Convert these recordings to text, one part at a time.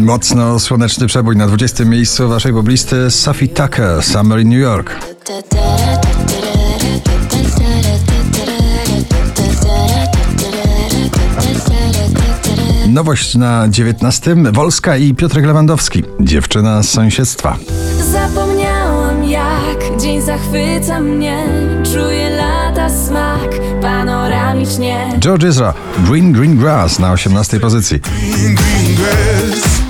Mocno słoneczny przebój na 20. miejscu waszej poblisty Sophie Tucker, Summer in New York. Nowość na 19. Wolska i Piotrek Lewandowski, dziewczyna z sąsiedztwa. Zapomniałam jak dzień zachwyca mnie Czuję lata smak panoramicznie George Ezra, Green Green Grass na 18. pozycji. green, green grass,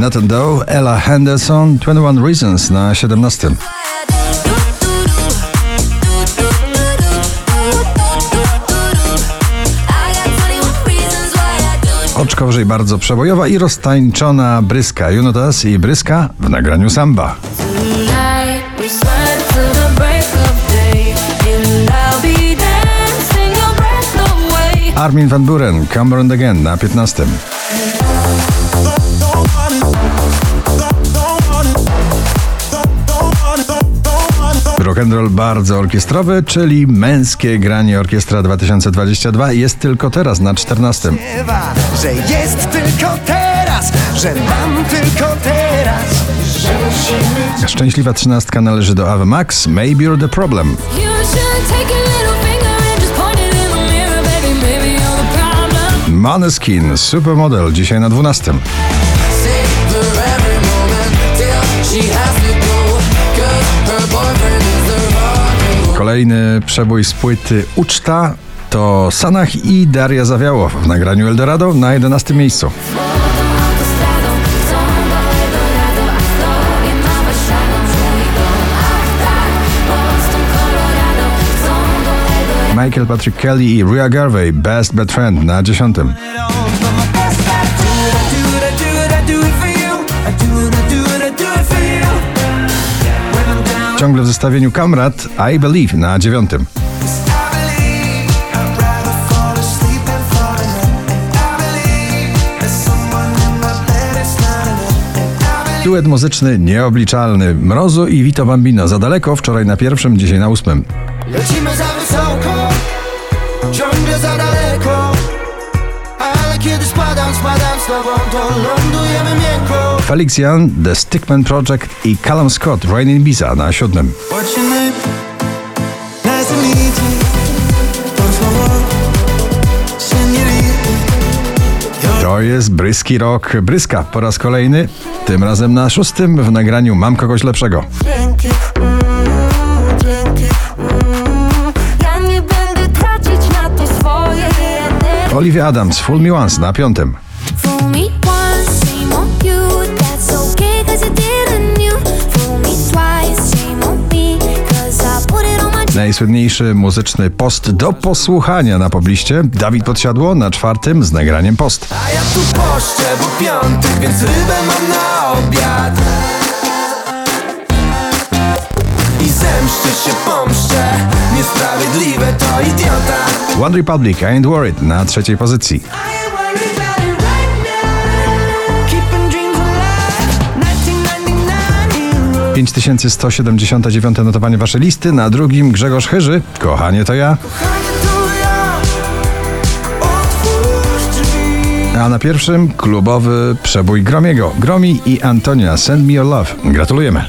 Nathan Doe, Ella Henderson, 21 Reasons na 17. Oczko wyżej bardzo przebojowa i roztańczona Bryska Junotas i Bryska w nagraniu samba. Armin van Buren, Come Around Again na 15. Don't want it, don't, don't want it, don't, don't want it, don't, don't want it, don't Rock'n'roll bardzo orkiestrowy, czyli męskie granie Orkiestra 2022 jest tylko teraz na 14. śpiewa, że jest tylko teraz, że mam tylko teraz. Szczęśliwa trzynastka należy do Ave Max, Maybe You're the Problem. Maneskin, Supermodel, dzisiaj na 12. Kolejny przebój z płyty Uczta to Sanach i Daria Zawiałow w nagraniu Eldorado na 11 miejscu. Michael Patrick Kelly i Rhea Garvey, Best Bad Friend na 10. do it, I do it, I do it for you. I do it, I do it, I do it for you. When I'm down, Ciągle w zestawieniu Kamrat, I Believe na 9. I believe I'd rather fall asleep than fall in love. And I believe there's someone in my bed it's not enough. And I believe Duet muzyczny nieobliczalny. Mrozu i Vito Bambino za daleko, wczoraj na pierwszym, dzisiaj na ósmym. lecimy za wysoko, ciągle za daleko. Ale kiedy spadam, spadam z tobą, to lądujemy miękko. Felix Jan, The Stickman Project i Callum Scott, Rain in Ibiza na siódmym. To jest bryski rok Bryska po raz kolejny, tym razem na szóstym w nagraniu Mam kogoś lepszego. Olivia Adams, Full Me Once na piątym. Najsłynniejszy muzyczny post do posłuchania na pobliście. Dawid Podsiadło na czwartym z nagraniem post. A ja tu poszczę, bo piątek, więc rybę mam na obiad. I zemszczę się, pomszczę. Niesprawiedliwe to idiota. One Republic, I Ain't Worried na trzeciej pozycji. I ain't worried about it right now. Keeping dreams alive. 1999 hero. 5179 notowanie waszej listy. Na drugim Grzegorz Chyży, Kochanie to ja. A na pierwszym klubowy przebój Gromiego. Gromi i Antonia, Send Me Your Love. Gratulujemy.